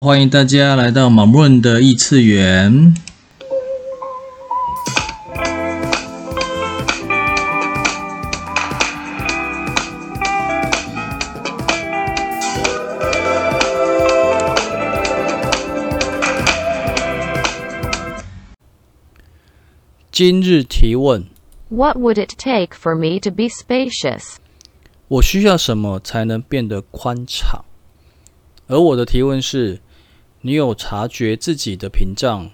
欢迎大家来到马润的异次元。今日提问：What would it take for me to be spacious？我需要什么才能变得宽敞？而我的提问是。你有察觉自己的屏障、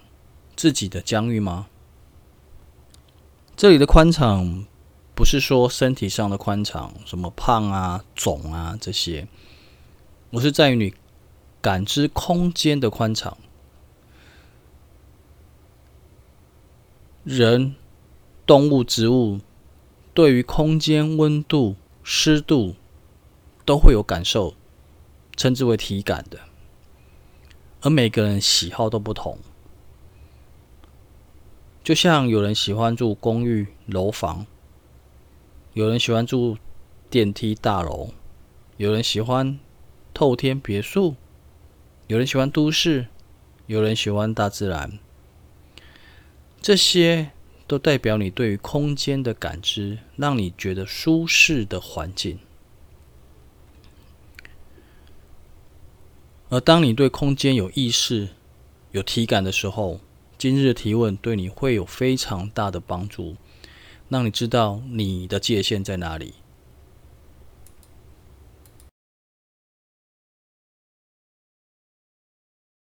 自己的疆域吗？这里的宽敞不是说身体上的宽敞，什么胖啊、肿啊这些，我是在于你感知空间的宽敞。人、动物、植物对于空间温度、湿度都会有感受，称之为体感的。而每个人喜好都不同，就像有人喜欢住公寓楼房，有人喜欢住电梯大楼，有人喜欢透天别墅，有人喜欢都市，有人喜欢大自然。这些都代表你对于空间的感知，让你觉得舒适的环境。而当你对空间有意识、有体感的时候，今日的提问对你会有非常大的帮助，让你知道你的界限在哪里。